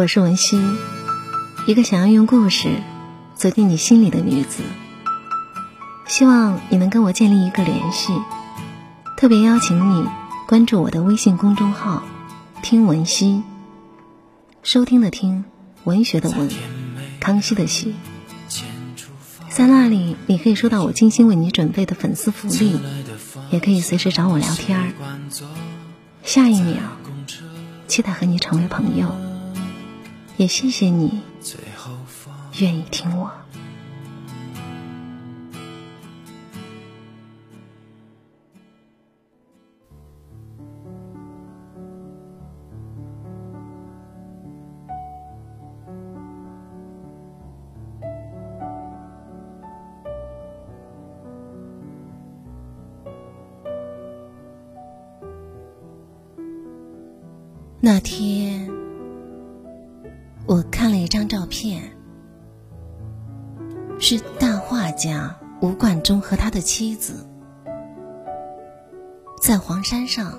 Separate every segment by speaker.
Speaker 1: 我是文熙，一个想要用故事走进你心里的女子。希望你能跟我建立一个联系，特别邀请你关注我的微信公众号“听文熙”，收听的听，文学的文，康熙的熙。在那里，你可以收到我精心为你准备的粉丝福利，也可以随时找我聊天儿。下一秒，期待和你成为朋友。也谢谢你愿意听我。那天。照片，是大画家吴冠中和他的妻子在黄山上，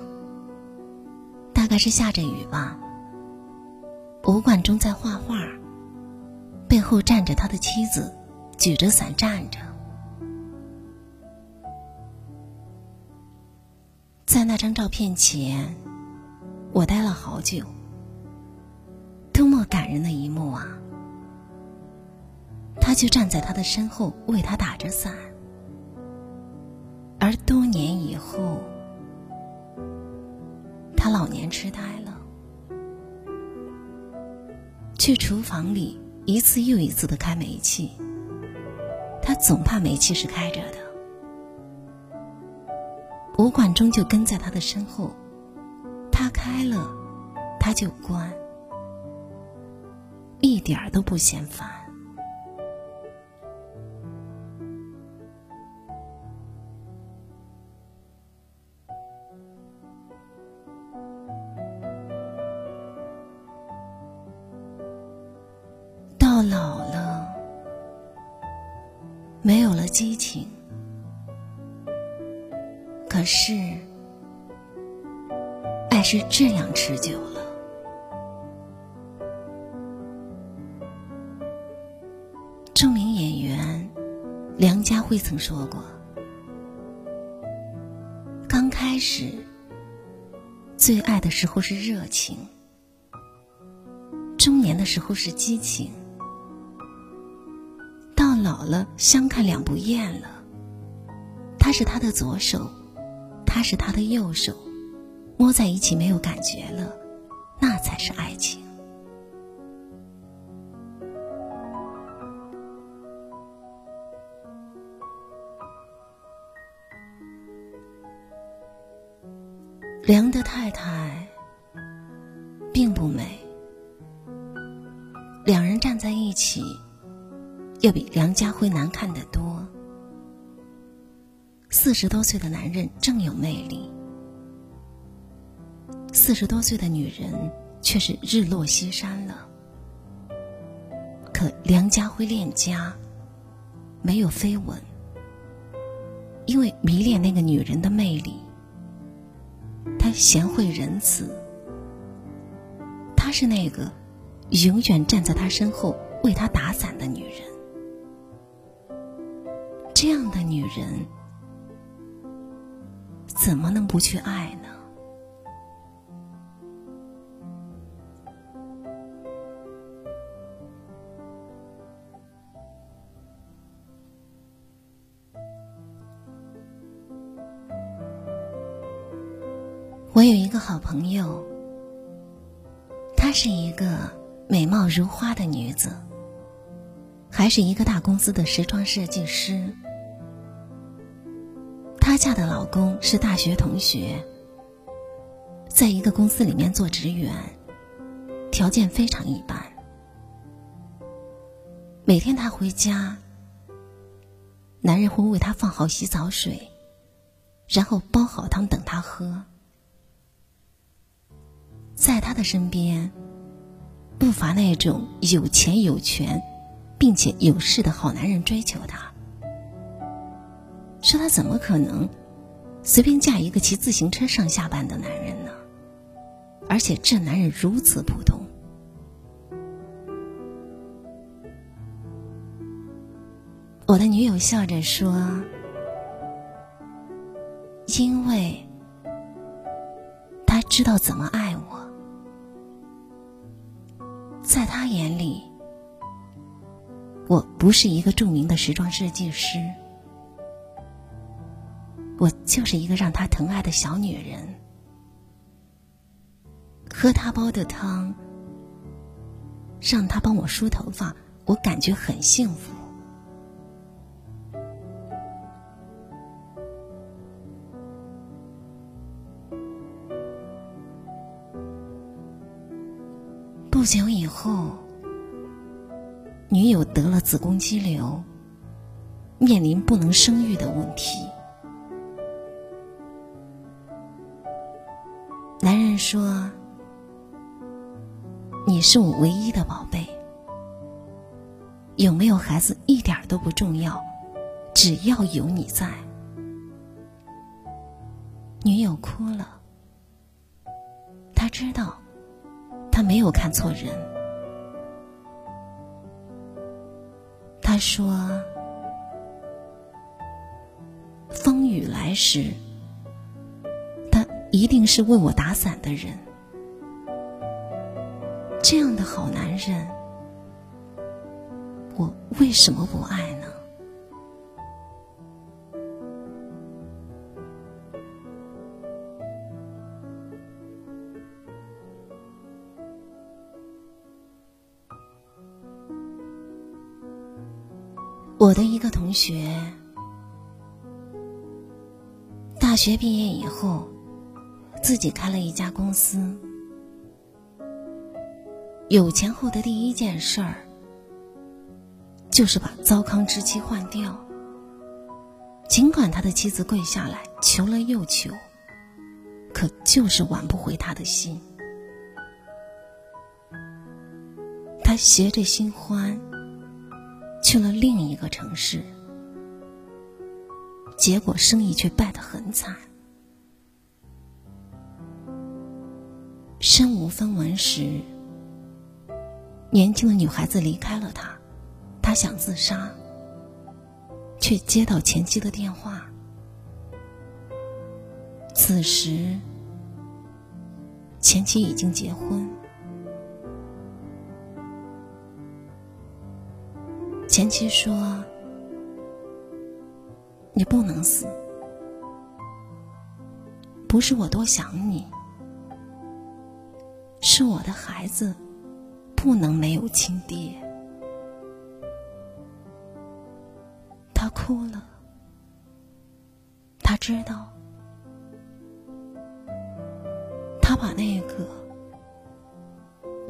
Speaker 1: 大概是下着雨吧。吴冠中在画画，背后站着他的妻子，举着伞站着。在那张照片前，我待了好久。人的一幕啊！他就站在他的身后，为他打着伞。而多年以后，他老年痴呆了，去厨房里一次又一次的开煤气，他总怕煤气是开着的。吴冠中就跟在他的身后，他开了，他就关。一点儿都不嫌烦。到老了，没有了激情，可是爱是这样持久著名演员。梁家辉曾说过：“刚开始，最爱的时候是热情；中年的时候是激情；到老了，相看两不厌了。他是他的左手，他是他的右手，摸在一起没有感觉了，那才是爱情。”梁的太太并不美，两人站在一起，要比梁家辉难看得多。四十多岁的男人正有魅力，四十多岁的女人却是日落西山了。可梁家辉恋家，没有飞吻，因为迷恋那个女人的魅力。贤惠仁慈，她是那个永远站在他身后为他打伞的女人。这样的女人，怎么能不去爱呢？我有一个好朋友，她是一个美貌如花的女子，还是一个大公司的时装设计师。她嫁的老公是大学同学，在一个公司里面做职员，条件非常一般。每天她回家，男人会为她放好洗澡水，然后煲好汤等她喝。在他的身边，不乏那种有钱有权并且有势的好男人追求他。说他怎么可能随便嫁一个骑自行车上下班的男人呢？而且这男人如此普通。我的女友笑着说。因为他知道怎么爱。在他眼里，我不是一个著名的时装设计师，我就是一个让他疼爱的小女人。喝他煲的汤，让他帮我梳头发，我感觉很幸福。”子宫肌瘤，面临不能生育的问题。男人说：“你是我唯一的宝贝，有没有孩子一点都不重要，只要有你在。”女友哭了，她知道。他没有看错人。他说：“风雨来时，他一定是为我打伞的人。这样的好男人，我为什么不爱呢？”我的一个同学，大学毕业以后，自己开了一家公司。有钱后的第一件事儿，就是把糟糠之妻换掉。尽管他的妻子跪下来求了又求，可就是挽不回他的心。他携着新欢。去了另一个城市，结果生意却败得很惨。身无分文时，年轻的女孩子离开了他，他想自杀，却接到前妻的电话。此时，前妻已经结婚。前妻说：“你不能死，不是我多想你，是我的孩子不能没有亲爹。”他哭了，他知道，他把那个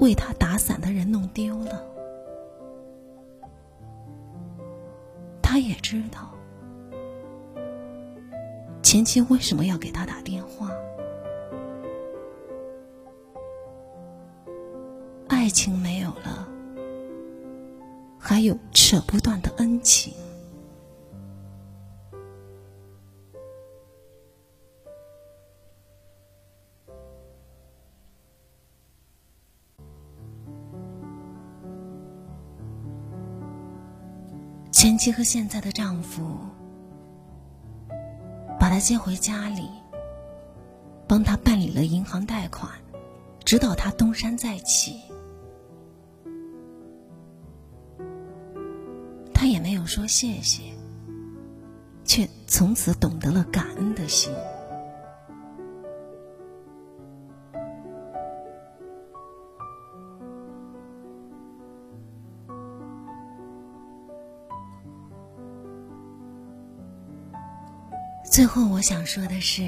Speaker 1: 为他打伞的人弄丢了。他也知道，前妻为什么要给他打电话。爱情没有了，还有扯不断的恩情。前妻和现在的丈夫把她接回家里，帮她办理了银行贷款，直到她东山再起。她也没有说谢谢，却从此懂得了感恩的心。最后，我想说的是，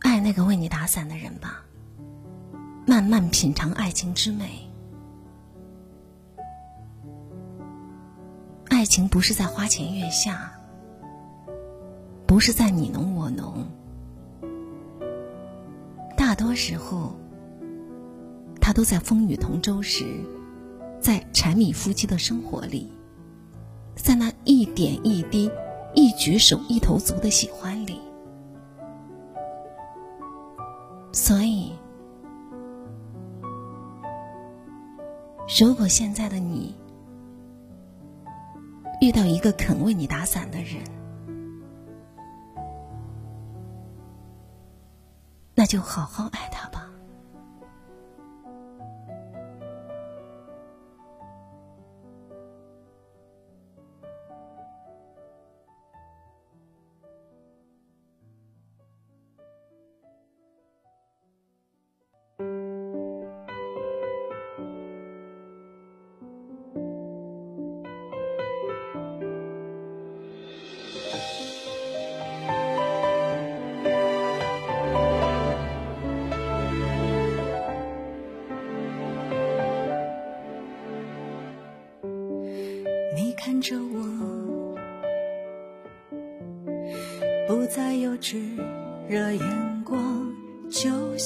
Speaker 1: 爱那个为你打伞的人吧，慢慢品尝爱情之美。爱情不是在花前月下，不是在你侬我侬，大多时候，他都在风雨同舟时，在柴米夫妻的生活里。在那一点一滴、一举手一投足的喜欢里，所以，如果现在的你遇到一个肯为你打伞的人，那就好好爱他。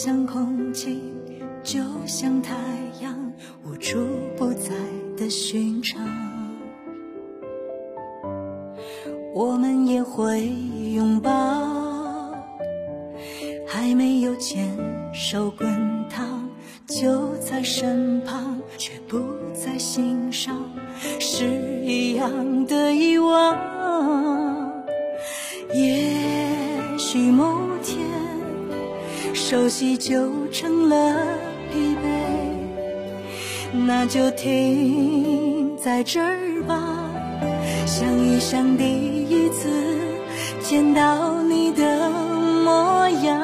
Speaker 2: 像空气，就像太阳，无处不在的寻常。我们也会拥抱，还没有牵手滚烫，就在身旁，却不在心上。是一样的遗忘，也许某天熟悉就成了疲惫，那就停在这儿吧。想一想第一次见到你的模样，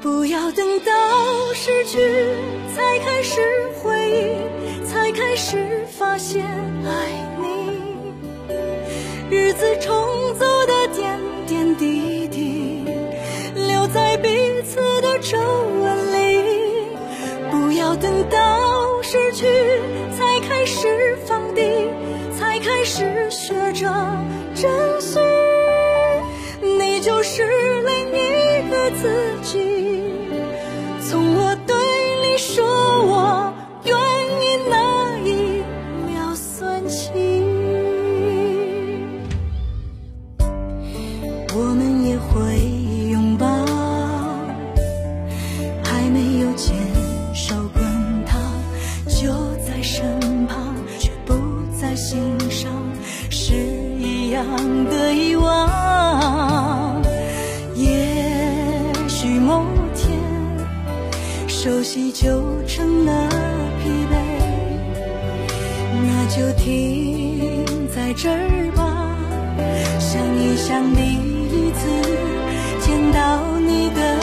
Speaker 2: 不要等到失去才开始回忆。才开始发现爱你，日子重着珍惜你就是另一个自己。从我对你说我愿意那一秒算起我们也会就停在这儿吧。想一想第一次见到你的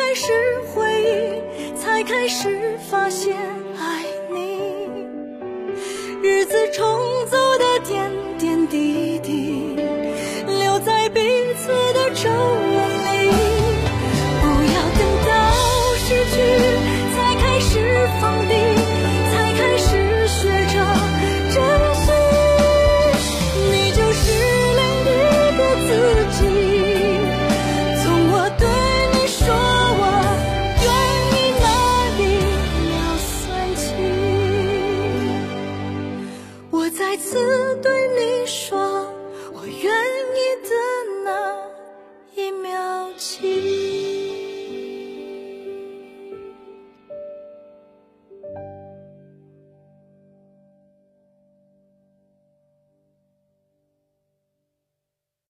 Speaker 2: 开始回忆，才开始发现爱你。日子重走的点点滴滴，留在彼此的周。